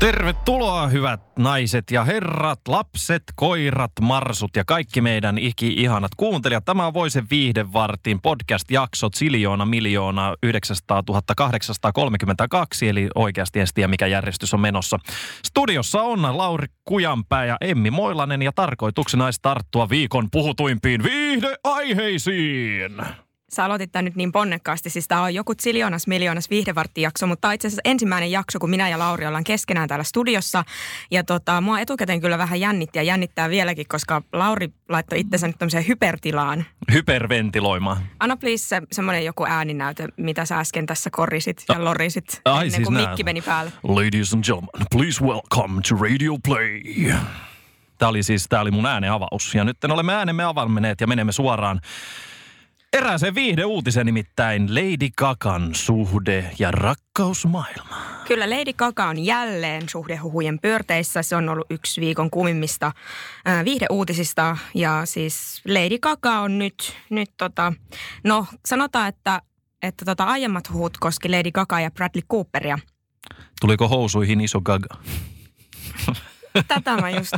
Tervetuloa hyvät naiset ja herrat, lapset, koirat, marsut ja kaikki meidän iki-ihanat kuuntelijat. Tämä on Voisen viihdevartin podcast-jaksot siljoona miljoona 900 832, eli oikeasti en tiedä mikä järjestys on menossa. Studiossa on Lauri Kujanpää ja Emmi Moilanen ja tarkoituksena olisi tarttua viikon puhutuimpiin viihdeaiheisiin sä aloitit tämän nyt niin ponnekkaasti. Siis tämä on joku ziljoonas miljoonas viihdevarttijakso, mutta itse asiassa ensimmäinen jakso, kun minä ja Lauri ollaan keskenään täällä studiossa. Ja tota, mua etukäteen kyllä vähän jännitti ja jännittää vieläkin, koska Lauri laittoi itsensä nyt tämmöiseen hypertilaan. Hyperventiloimaan. Anna please se, semmoinen joku ääninäyte, mitä sä äsken tässä korisit ja lorisit Ai, ennen siis kuin mikki meni päälle. Ladies and gentlemen, please welcome to Radio Play. Tämä oli siis, tämä oli mun ääneavaus. Ja nyt olemme äänemme avalmeneet ja menemme suoraan Erääseen viihdeuutisen nimittäin Lady Gagan suhde ja rakkausmaailma. Kyllä Lady Gaga on jälleen suhdehuhujen pyörteissä. Se on ollut yksi viikon kumimmista äh, viihdeuutisista. Ja siis Lady Gaga on nyt, nyt tota, no sanotaan, että, että tota, aiemmat huhut koski Lady Gaga ja Bradley Cooperia. Tuliko housuihin iso Gaga? Tätä mä just...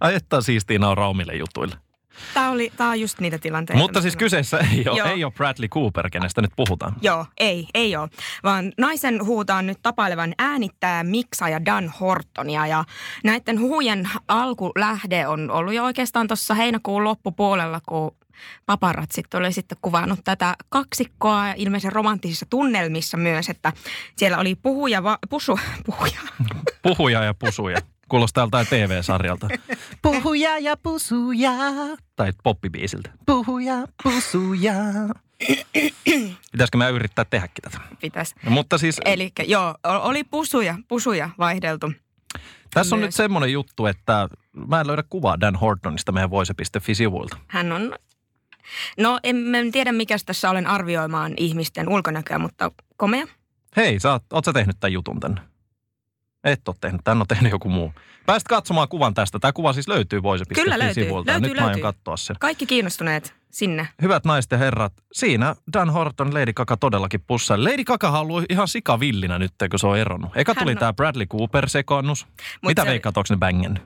Ai että siistiä nauraa omille jutuille. Tämä, oli, tämä on just niitä tilanteita. Mutta siis kyseessä ei ole, ei ole Bradley Cooper, kenestä nyt puhutaan. Joo, ei, ei ole. Vaan naisen huutaan nyt tapailevan äänittäjä Miksa ja Dan Hortonia. Ja näiden huhujen alkulähde on ollut jo oikeastaan tuossa heinäkuun loppupuolella, kun paparatsit oli sitten kuvannut tätä kaksikkoa ilmeisen romanttisissa tunnelmissa myös, että siellä oli puhuja, va, pusu, puhuja. Puhuja ja pusuja. Kuulostaa joltain TV-sarjalta. Puhuja ja pusuja. Tai poppibiisiltä. Puhuja, pusuja. Pitäisikö mä yrittää tehdäkin tätä? Pitäisi. No, mutta siis... Eli joo, oli pusuja, pusuja vaihdeltu. Tässä on Myös. nyt semmoinen juttu, että mä en löydä kuvaa Dan Hortonista meidän voise.fi-sivuilta. Hän on, no en, en tiedä mikä tässä olen arvioimaan ihmisten ulkonäköä, mutta komea. Hei, sä oot, oot sä tehnyt tämän jutun tänne? Et ole tehnyt, tän on tehnyt joku muu. Pääsit katsomaan kuvan tästä. Tämä kuva siis löytyy voise.fi Kyllä löytyy. sivulta. Löytyy, nyt löytyy. mä aion katsoa sen. Kaikki kiinnostuneet sinne. Hyvät naiset ja herrat, siinä Dan Horton Lady Kaka todellakin pussa. Lady Kaka on ollut ihan sikavillinä nyt, kun se on eronnut. Eka Hän tuli on... tämä Bradley Cooper-sekonnus. Mitä se... veikkaat, onko ne bängen?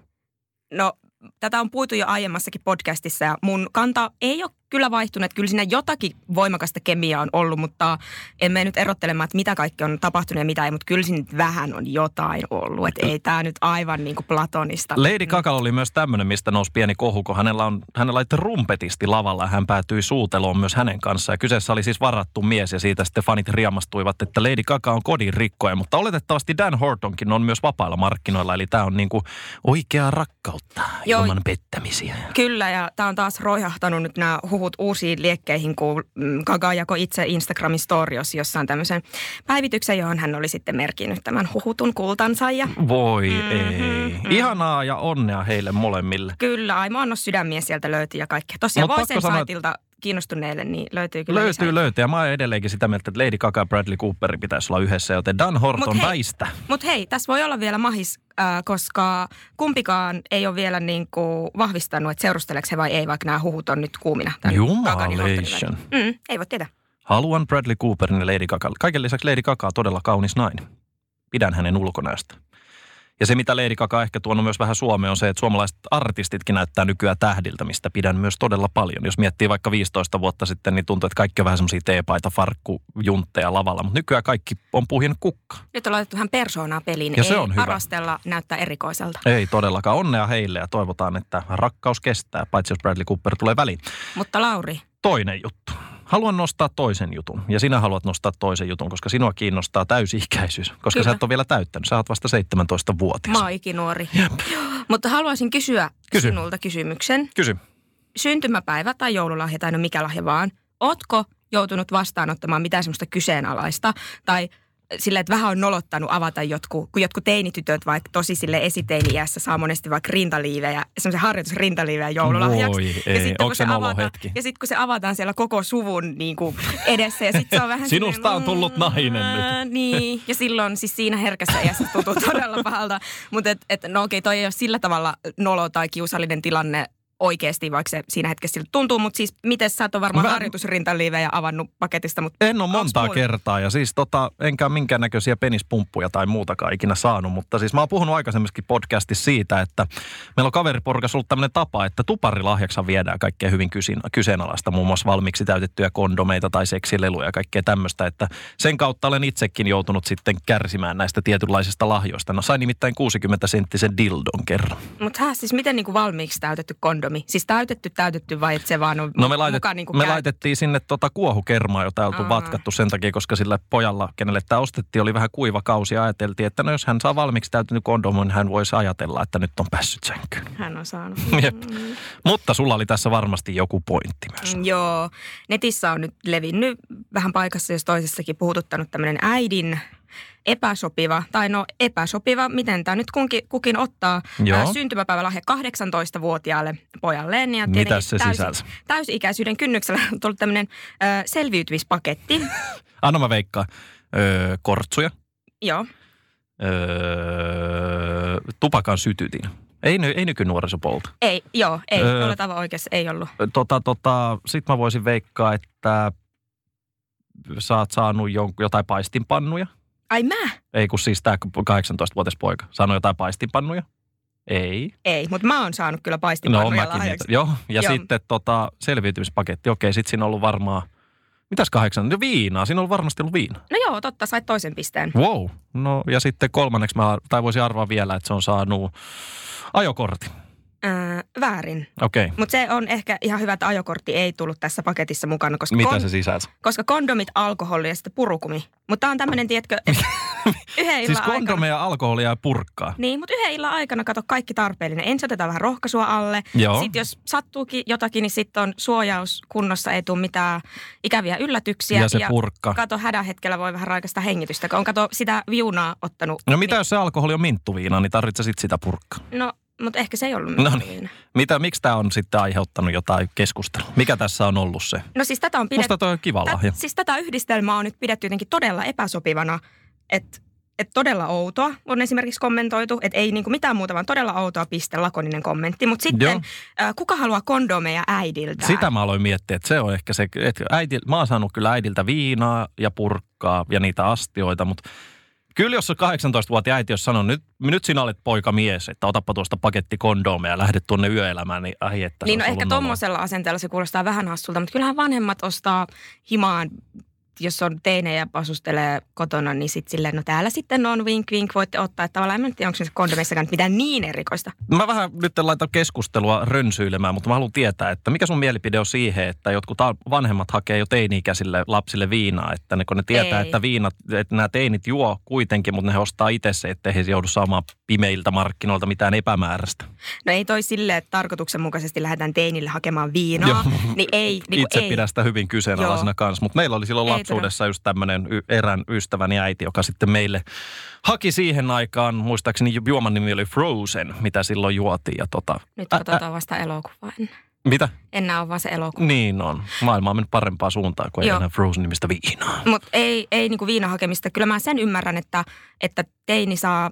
No, tätä on puitu jo aiemmassakin podcastissa ja mun kanta ei ole kyllä vaihtunut. Kyllä siinä jotakin voimakasta kemiaa on ollut, mutta en mene nyt erottelemaan, että mitä kaikki on tapahtunut ja mitä ei, mutta kyllä siinä vähän on jotain ollut. Että ei tämä nyt aivan niin kuin platonista. Lady Kakal oli myös tämmöinen, mistä nousi pieni kohu, kun hänellä, on, hänellä oli rumpetisti lavalla ja hän päätyi suuteloon myös hänen kanssaan. Ja kyseessä oli siis varattu mies ja siitä sitten fanit riamastuivat, että Lady Kaka on kodin rikkoja, mutta oletettavasti Dan Hortonkin on myös vapailla markkinoilla, eli tämä on niin kuin oikeaa rakkautta Joo, ilman pettämisiä. Kyllä, ja tämä on taas roihahtanut nyt nämä huhut uusiin liekkeihin, kun mm, Gaga jako itse Instagramin storios jossain tämmöisen päivityksen, johon hän oli sitten merkinnyt tämän huhutun kultansa. Ja... Voi mm-hmm, ei. Mm. Ihanaa ja onnea heille molemmille. Kyllä, Aimo Annos sydämiä sieltä löytyi ja kaikkea. Tosiaan Voisen saitilta kiinnostuneille, niin löytyy kyllä Löytyy, lisää. löytyy. Ja mä oon edelleenkin sitä mieltä, että Lady Gaga ja Bradley Cooper pitäisi olla yhdessä, joten Dan Horton mut hei, väistä. Mutta hei, tässä voi olla vielä mahis, äh, koska kumpikaan ei ole vielä niin kuin vahvistanut, että seurusteleeko he vai ei, vaikka nämä huhut on nyt kuumina. Jumalation. Mm, ei voi tietää. Haluan Bradley Cooperin ja Lady Gaga. Kaiken lisäksi Lady Gaga on todella kaunis nainen. Pidän hänen ulkonäöstä. Ja se, mitä Lady Gaga ehkä tuonut myös vähän Suomeen, on se, että suomalaiset artistitkin näyttää nykyään tähdiltä, mistä pidän myös todella paljon. Jos miettii vaikka 15 vuotta sitten, niin tuntuu, että kaikki on vähän semmoisia teepaita, farkkujuntteja lavalla. Mutta nykyään kaikki on puhin kukka. Nyt on laitettu vähän persoonaa peliin. Ja Ei se on hyvä. arastella näyttää erikoiselta. Ei todellakaan. Onnea heille ja toivotaan, että rakkaus kestää, paitsi jos Bradley Cooper tulee väliin. Mutta Lauri. Toinen juttu. Haluan nostaa toisen jutun ja sinä haluat nostaa toisen jutun, koska sinua kiinnostaa täysi-ikäisyys, koska Kyllä. sä et ole vielä täyttänyt. Sä oot vasta 17-vuotias. Mä oon ikinuori. Mutta haluaisin kysyä Kysy. sinulta kysymyksen. Kysy. Syntymäpäivä tai joululahja tai no mikä lahja vaan. Ootko joutunut vastaanottamaan mitään semmoista kyseenalaista tai silleen, että vähän on nolottanut avata jotkut, kun jotkut teinitytöt vaikka tosi sille esiteini-iässä saa monesti vaikka rintaliivejä, semmoisen harjoitusrintaliivejä joululahjaksi. Voi ja ei, sitten onko kun se se avataan, nolohetki? ja sitten kun se avataan siellä koko suvun niin kuin edessä ja sitten se on vähän Sinusta silleen, on tullut nainen nyt. "Mm, Niin, ja silloin siis siinä herkässä iässä tuntuu todella pahalta. Mutta et, et, no okei, toi ei ole sillä tavalla nolo tai kiusallinen tilanne oikeasti, vaikka se siinä hetkessä siltä tuntuu. Mutta siis miten sä et ole varmaan Mä- harjoitusrintaliivejä avannut paketista, mutta En ole montaa mulla? kertaa ja siis tota, enkä minkäännäköisiä penispumppuja tai muutakaan ikinä saanut, mutta siis mä oon puhunut aikaisemminkin podcastissa siitä, että meillä on kaveriporukassa ollut tämmöinen tapa, että tuparilahjaksa viedään kaikkea hyvin kyseenalaista, muun muassa valmiiksi täytettyjä kondomeita tai seksileluja ja kaikkea tämmöistä, että sen kautta olen itsekin joutunut sitten kärsimään näistä tietynlaisista lahjoista. No sain nimittäin 60 senttisen dildon kerran. Mutta siis miten niinku valmiiksi täytetty kondomi? Siis täytetty, täytetty vai että se vaan on No me, laitet, mukaan niinku me käy- laitettiin sinne tota kuohukermaa, jota oltu Aa. vatkattu sen takia, koska sillä pojalla, kenelle tämä ostettiin, oli vähän kuiva kausi ja ajateltiin, että no jos hän saa valmiiksi täytetty kondomin, niin hän voisi ajatella, että nyt on päässyt sänkyyn. Hän on saanut. Jep. Mutta sulla oli tässä varmasti joku pointti myös. Mm, Joo, netissä on nyt levinnyt vähän paikassa, jos toisessakin puhututtanut tämmöinen äidin epäsopiva, tai no epäsopiva, miten tämä nyt kunkin, kukin ottaa Joo. ää, syntymäpäivälahja 18-vuotiaalle pojalleen. Ja Mitäs se täysi- sisälsi? Täysi-ikäisyyden kynnyksellä on tullut tämmöinen selviytymispaketti. Anna mä veikkaan. Öö, kortsuja, Joo, öö, tupakan sytytin. Ei, ei nykynuoriso polta. ei, joo, ei, Öö. olet aivan oikeassa, ei ollut. Tota, tota, sit mä voisin veikkaa, että sä oot saanut jon- jotain paistinpannuja. Ai mä? Ei kun siis tämä 18-vuotias poika. Sanoi jotain paistinpannuja? Ei. Ei, mutta mä oon saanut kyllä No paistinpannuja mäkin niitä. Joo, ja Joo. sitten tota, selviytymispaketti. Okei, sitten siinä on ollut varmaan, mitäs kahdeksan? No viinaa, siinä on varmasti ollut viina. No joo, totta, sait toisen pisteen. Wow. No ja sitten kolmanneksi mä, tai voisin arvaa vielä, että se on saanut ajokortin. Öö, väärin. Okay. Mutta se on ehkä ihan hyvä, että ajokortti ei tullut tässä paketissa mukana, koska, Mitä kon- se sisälsi? koska kondomit, alkoholi ja sitten purukumi. Mutta on tämmöinen, tiedätkö, yhden illan Siis aikana... kondomeja, alkoholia ja purkkaa. Niin, mutta yhden illan aikana kato kaikki tarpeellinen. Ensin otetaan vähän rohkaisua alle. Joo. Sitten jos sattuukin jotakin, niin sitten on suojaus kunnossa, ei tule mitään ikäviä yllätyksiä. Ja se purkka. Kato, hädän hetkellä voi vähän raikasta hengitystä, kun on kato sitä viunaa ottanut. No mitä jos se alkoholi on minttuviina, niin tarvitsee sitten sitä purkkaa. No, mutta ehkä se ei ollut No mitään. niin. Mitä, miksi tämä on sitten aiheuttanut jotain keskustelua? Mikä tässä on ollut se? No siis tätä on pidetty... Musta toi on kiva lahja. siis tätä yhdistelmää on nyt pidetty jotenkin todella epäsopivana, että et todella outoa on esimerkiksi kommentoitu, että ei niinku mitään muuta, vaan todella outoa piste, lakoninen kommentti. Mutta sitten, Joo. äh, kuka haluaa kondomeja äidiltä? Sitä mä aloin miettiä, että se on ehkä se, että äiti, mä oon saanut kyllä äidiltä viinaa ja purkkaa ja niitä astioita, mutta kyllä jos se 18-vuotias äiti olisi sanonut, nyt, nyt sinä olet poika mies, että otappa tuosta paketti kondomeja ja lähdet tuonne yöelämään, niin ai että Niin no ehkä tuommoisella asenteella se kuulostaa vähän hassulta, mutta kyllähän vanhemmat ostaa himaan, jos on teinejä asustelee kotona, niin sitten silleen, no täällä sitten on vink vink, voitte ottaa. Että tavallaan en tiedä, onko se kondomeissakaan mitään niin erikoista. Mä vähän nyt en laita keskustelua rönsyilemään, mutta mä haluan tietää, että mikä sun mielipide on siihen, että jotkut vanhemmat hakee jo teini-ikäisille lapsille viinaa, että ne, kun ne tietää, Ei. että viinat, että nämä teinit juo kuitenkin, mutta ne ostaa itse se, ettei he joudu saamaan pimeiltä markkinoilta mitään epämääräistä. No ei toi silleen, että tarkoituksenmukaisesti lähdetään teinille hakemaan viinaa, Joo. niin ei. Niin Itse ei. pidän sitä hyvin kyseenalaisena Joo. kanssa, mutta meillä oli silloin lapsuudessa just tämmöinen y- erän ystäväni äiti, joka sitten meille haki siihen aikaan, muistaakseni ju- juoman nimi oli Frozen, mitä silloin juotiin. Ja tota, Nyt katsotaan vasta elokuvaa. En, mitä? enää on vaan se elokuva. Niin on. Maailma on mennyt parempaan suuntaan, kun ei Joo. enää Frozen-nimistä viinaa. Mutta ei, ei niinku viinahakemista. Kyllä mä sen ymmärrän, että, että teini saa,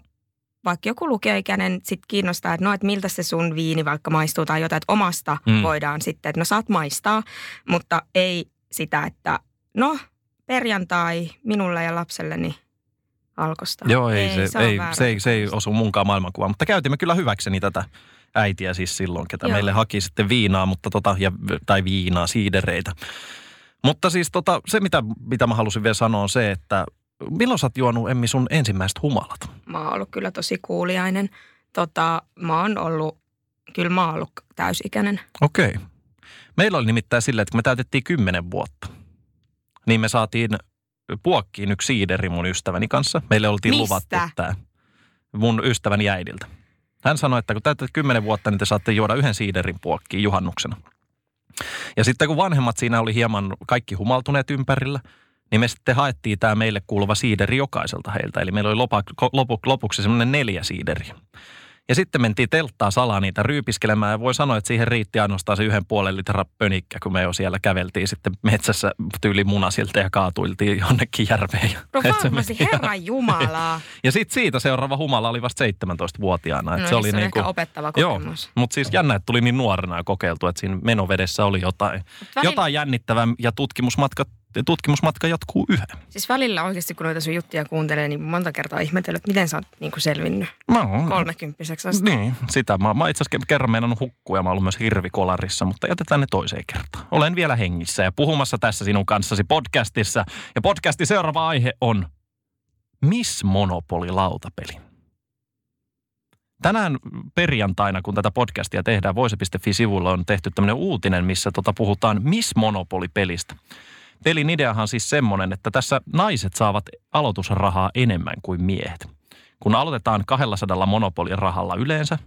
vaikka joku lukioikäinen sit kiinnostaa, että no, että miltä se sun viini vaikka maistuu tai jotain, että omasta mm. voidaan sitten, että no saat maistaa, mutta ei sitä, että no perjantai minulle ja lapselleni alkosta. Joo, ei, se, on ei, se, ei, se ei osu munkaan maailmankuvaan. Mutta käytimme kyllä hyväkseni tätä äitiä siis silloin, ketä Joo. meille haki sitten viinaa, mutta tota, ja, tai viinaa, siidereitä. Mutta siis tota, se, mitä, mitä mä halusin vielä sanoa on se, että milloin sä oot juonut Emmi sun ensimmäiset humalat? Mä oon ollut kyllä tosi kuuliainen. Tota, mä oon ollut, kyllä mä oon ollut täysikäinen. Okei. Meillä oli nimittäin silleen, että kun me täytettiin kymmenen vuotta, niin me saatiin puokkiin yksi siideri mun ystäväni kanssa. Meille oltiin Mistä? luvattu tämä mun ystäväni äidiltä. Hän sanoi, että kun täytät kymmenen vuotta, niin te saatte juoda yhden siiderin puokkiin juhannuksena. Ja sitten kun vanhemmat siinä oli hieman kaikki humaltuneet ympärillä, niin me sitten haettiin tämä meille kuuluva siideri jokaiselta heiltä. Eli meillä oli lopa, lopu, lopuksi semmoinen neljä siideriä. Ja sitten mentiin telttaa salaa niitä ryypiskelemään ja voi sanoa, että siihen riitti ainoastaan se yhden puolen litra pönikkä, kun me jo siellä käveltiin sitten metsässä tyyli munasilta ja kaatuiltiin jonnekin järveen. No varmasti, meni- herran jumala. Ja sitten siitä seuraava humala oli vasta 17-vuotiaana. Et No, se oli se on niinku, opettava Joo, kokemus. mutta siis jännä, että tuli niin nuorena jo kokeiltu, että siinä menovedessä oli jotain, välillä- jotain jännittävää ja tutkimusmatka, tutkimusmatka jatkuu yhä. Siis välillä oikeasti, kun noita sun juttuja kuuntelee, niin monta kertaa ihmetellyt, että miten sä oot niin kuin selvinnyt Mä oon, kolmekymppiseksi asti. Niin, sitä. Mä, mä itse asiassa kerran meinannut hukkua ja mä oon ollut myös hirvikolarissa, mutta jätetään ne toiseen kertaan. Olen vielä hengissä ja puhumassa tässä sinun kanssasi podcastissa. Ja podcastin seuraava aihe on Miss Monopoly lautapeli. Tänään perjantaina, kun tätä podcastia tehdään, voise.fi-sivulla on tehty tämmöinen uutinen, missä tota puhutaan Miss Monopoly-pelistä. Pelin ideahan on siis semmoinen, että tässä naiset saavat aloitusrahaa enemmän kuin miehet. Kun aloitetaan 200 monopolin rahalla yleensä,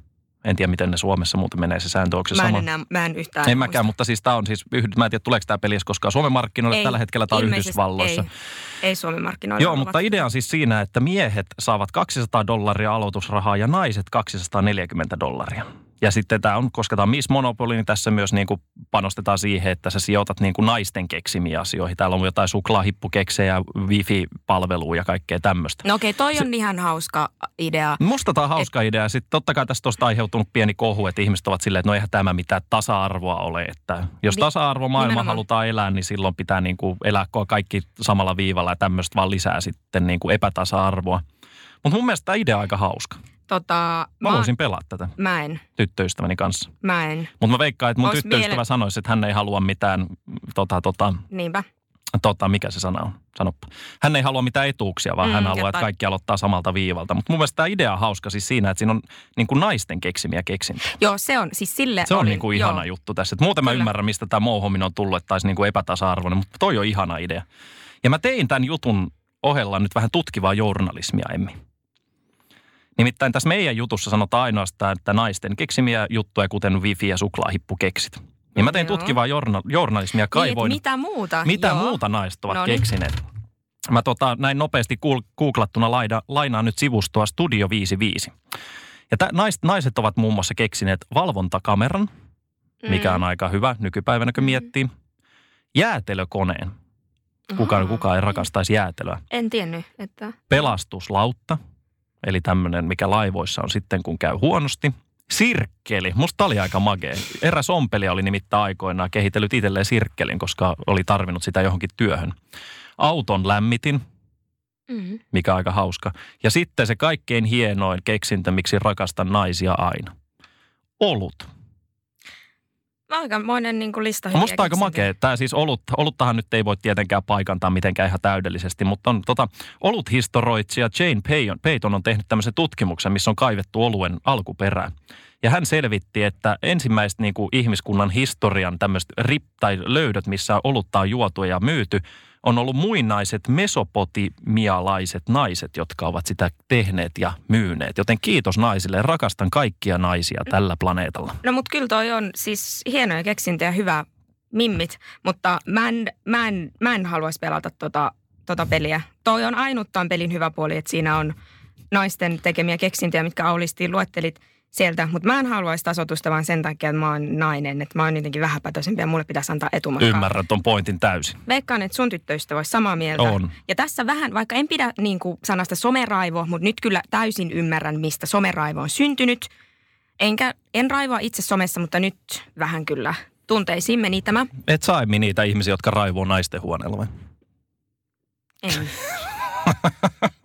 en tiedä miten ne Suomessa muuten menee se sääntö, onko se Mä en sama? enää, mä en yhtään En mäkään, mutta siis tämä on siis, mä en tiedä tuleeko tämä peli koskaan Suomen markkinoille, Ei, tällä hetkellä ilmeisesti Yhdysvalloissa. Ei, ei Suomen markkinoilla. Joo, mutta idea on siis siinä, että miehet saavat 200 dollaria aloitusrahaa ja naiset 240 dollaria. Ja sitten tämä on, koska tämä on Miss Monopoly, niin tässä myös niin kuin panostetaan siihen, että sä sijoitat niin kuin naisten keksimiä asioihin. Täällä on jotain suklaahippukeksejä, wifi-palvelua ja kaikkea tämmöistä. No okei, toi on ihan hauska idea. Musta tämä on hauska idea. Sitten totta kai tästä on aiheutunut pieni kohu, että ihmiset ovat silleen, että no eihän tämä mitään tasa-arvoa ole. Että jos Ni- tasa-arvo maailma nimenomaan. halutaan elää, niin silloin pitää niin kuin elää kaikki samalla viivalla ja tämmöistä vaan lisää sitten niin kuin epätasa-arvoa. Mutta mun mielestä tämä idea on aika hauska. Tota, Mä mä, haluaisin pelaa tätä mä en, tyttöystäväni kanssa. mä en. Mutta mä veikkaan, että mun Ois tyttöystävä miele- sanoisi, että hän ei halua mitään, tota, tota, Niinpä. tota, mikä se sana on? Sanoppa. Hän ei halua mitään etuuksia, vaan Mm, hän haluaa, että tai- kaikki aloittaa samalta viivalta. Mutta mun mielestä tämä idea on hauska siis siinä, että siinä on niin kuin naisten keksimiä keksintöjä. Joo, se on, siis sille Se on olin, niin kuin ihana joo. juttu tässä. Et muuten mä Kyllä. ymmärrän, mistä tämä mouhominen on tullut, että taisi niin kuin epätasa-arvoinen, mutta toi on ihana idea. Ja mä tein tämän jutun ohella nyt vähän tutkivaa journalismia, Emmi. Nimittäin tässä meidän jutussa sanotaan ainoastaan, että naisten keksimiä juttuja, kuten wifi ja suklaahippukeksit. Ja mä tein Joo. tutkivaa journa- journalismia, Niin, kaivoin, että mitä muuta? mitä Joo. muuta naiset ovat No niin. keksineet. Mä tota, näin nopeasti kuul- googlattuna laida, lainaan nyt sivustoa Studio 55. Ja tä, naiset, naiset ovat muun muassa keksineet valvontakameran, mikä Mm. on aika hyvä nykypäivänä, kun Mm. miettii. Jäätelökoneen. Kukaan, kukaan ei rakastaisi jäätelöä. En tiennyt, että... Pelastuslautta, eli tämmöinen, mikä laivoissa on sitten, kun käy huonosti. Sirkkeli. Musta oli aika magee. Eräs ompelija oli nimittäin aikoinaan kehitellyt itselleen sirkkelin, koska oli tarvinnut sitä johonkin työhön. Auton lämmitin, Mm. mikä aika hauska. Ja sitten se kaikkein hienoin keksintö, miksi rakastan naisia aina. Olut. Aikamoinen niin kuin lista hyviä Musta aika makea. Tämä siis olut, oluttahan nyt ei voi tietenkään paikantaa mitenkään ihan täydellisesti, mutta on tota, oluthistoroitsija Jane Payton, Payton on tehnyt tämmöisen tutkimuksen, missä on kaivettu oluen alkuperää. Ja hän selvitti, että ensimmäiset niin kuin ihmiskunnan historian tämmöiset rip, tai löydöt, missä olutta on juotu ja myyty, on ollut muinaiset mesopotimialaiset naiset, jotka ovat sitä tehneet ja myyneet. Joten kiitos naisille. Rakastan kaikkia naisia tällä planeetalla. No mutta kyllä toi on siis hienoja keksintöjä, hyvä mimmit, mutta mä en, mä en, mä en haluaisi pelata tota, tota peliä. Toi on ainut tämän pelin hyvä puoli, että siinä on naisten tekemiä keksintöjä, mitkä Aulisti luettelit sieltä, mutta mä en haluaisi tasotusta vaan sen takia, että mä oon nainen, että mä oon jotenkin vähäpätöisempi ja mulle pitäisi antaa etumatkaa. Ymmärrän ton pointin täysin. Veikkaan, että sun tyttöystä olisi samaa mieltä. On. Ja tässä vähän, vaikka en pidä niin kuin sanasta someraivo, mutta nyt kyllä täysin ymmärrän, mistä someraivo on syntynyt. Enkä, en raivoa itse somessa, mutta nyt vähän kyllä tunteisiin meni tämä. Et saa Emmi niitä ihmisiä, jotka raivoo naisten huoneella vai? En.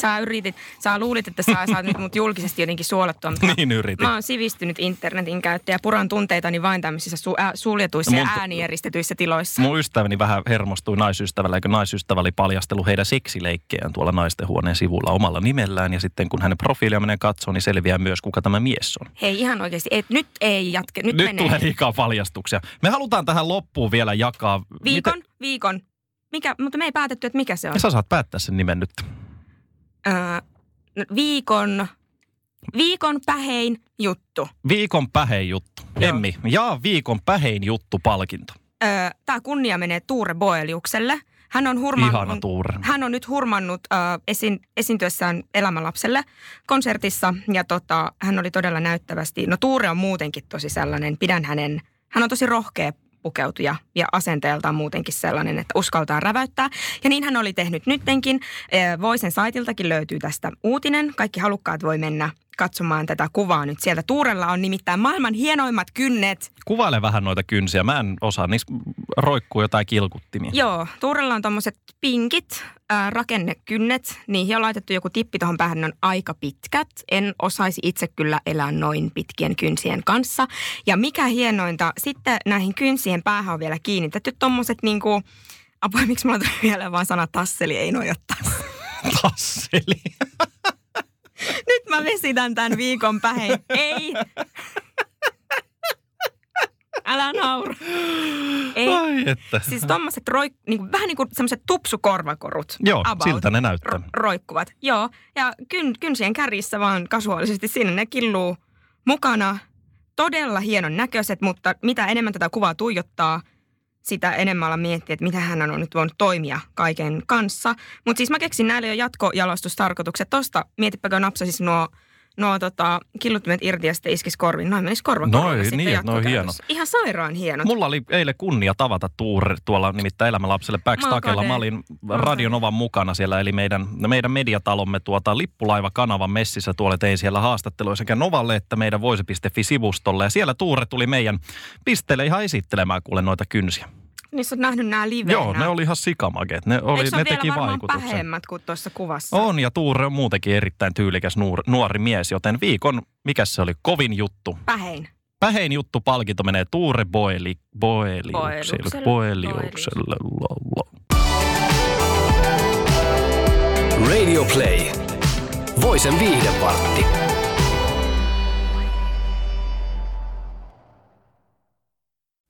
Sä yritit, sä luulit, että sä saat nyt mut julkisesti jotenkin suolattua, mutta Niin yritin. mä oon sivistynyt internetin käyttäjä. Puran tunteitani vain tämmöisissä su- ää, suljetuissa ja Mun- äänieristetyissä tiloissa. Mun ystäväni vähän hermostui naisystävällä, eikö naisystävä oli paljastellut heidän seksileikkejään tuolla naisten huoneen sivulla omalla nimellään. Ja sitten kun hänen profiilia menee katsoa, niin selviää myös, kuka tämä mies on. Hei ihan oikeasti, et, nyt ei jatke, nyt, Nyt menee. tulee liikaa paljastuksia. Me halutaan tähän loppuun vielä jakaa. Viikon, Miten- viikon. Mikä, mutta me ei päätetty, että mikä se on. Ja sä saat päättää sen nimen nyt. No, viikon, viikon pähein juttu. Viikon pähein juttu. Joo. Emmi, jaa viikon pähein juttu palkinto. Öö, Tämä kunnia menee Tuure Boeliukselle. Hän on, Tuure. hän on nyt hurmannut äh, esiin, esiintyessään Elämänlapselle konsertissa ja tota, hän oli todella näyttävästi, no Tuure on muutenkin tosi sellainen, pidän hänen, hän on tosi rohkea pukeutuja ja asenteeltaan muutenkin sellainen, että uskaltaa räväyttää. Ja niin hän oli tehnyt nyttenkin. Voisen saitiltakin löytyy tästä uutinen. Kaikki halukkaat voi mennä katsomaan tätä kuvaa nyt sieltä. Tuurella on nimittäin maailman hienoimmat kynnet. Kuvaile vähän noita kynsiä. Mä en osaa. Niissä roikkuu jotain kilkuttimia. Joo, Tuurella on tommoset pinkit rakennekynnet. Niihin on laitettu joku tippi tuohon päähän, ne on aika pitkät. En osaisi itse kyllä elää noin pitkien kynsien kanssa. Ja mikä hienointa, sitten näihin kynsien päähän on vielä kiinnitetty tommoset niinku, apua, miksi mulla tuli vielä vaan sana tasseli, ei nojottaa. Tasseli. Nyt mä vesitän tämän viikon päin. Ei. Älä naura. Ai että. Siis tommoset roik, niinku, vähän niin kuin semmoiset tupsukorvakorut. Joo, about, siltä ne näyttää. ro- roikkuvat. Joo, ja kyn, kynsien kärjissä vaan kasuaalisesti sinne ne killuu mukana. Todella hienon näköiset, mutta mitä enemmän tätä kuvaa tuijottaa, sitä enemmän ala miettiä, että mitä hän on nyt voinut toimia kaiken kanssa. Mutta siis mä keksin näille jo jatkojalostustarkoitukset. Tosta mietipäkö napsasis nuo, nuo tota, killuttimet irti ja sitten iskis korviin. Noin menis korvakorolle Noi, sitten niin, että noi jatkokäytössä. Ihan sairaan hienot. Mulla oli eilen kunnia tavata Tuure tuolla nimittäin elämänlapselle Backstakella. Mä olin Radionovan mukana siellä, eli meidän, meidän mediatalomme tuota Lippulaiva-kanavan messissä. Tuolla tein siellä haastattelua sekä Novalle että meidän voisi.fi-sivustolle. Ja siellä Tuure tuli meidän pisteelle ihan esittelemään kuule noita kynsiä. Niin sä oot nähnyt nämä liveenä. Joo, ne oli ihan sikamaget. Ne, oli, Eikö se ne teki varmaan vaikutuksen. päheemmät kuin tuossa kuvassa? On, ja Tuure on muutenkin erittäin tyylikäs nuori, nuori mies, joten viikon, mikä se oli, kovin juttu. Pähein. Pähein juttu palkinto menee Tuure Boeli, Boeliukselle. Boeliukselle. Boeliukselle. Radio Play. Voisen viihdevartti.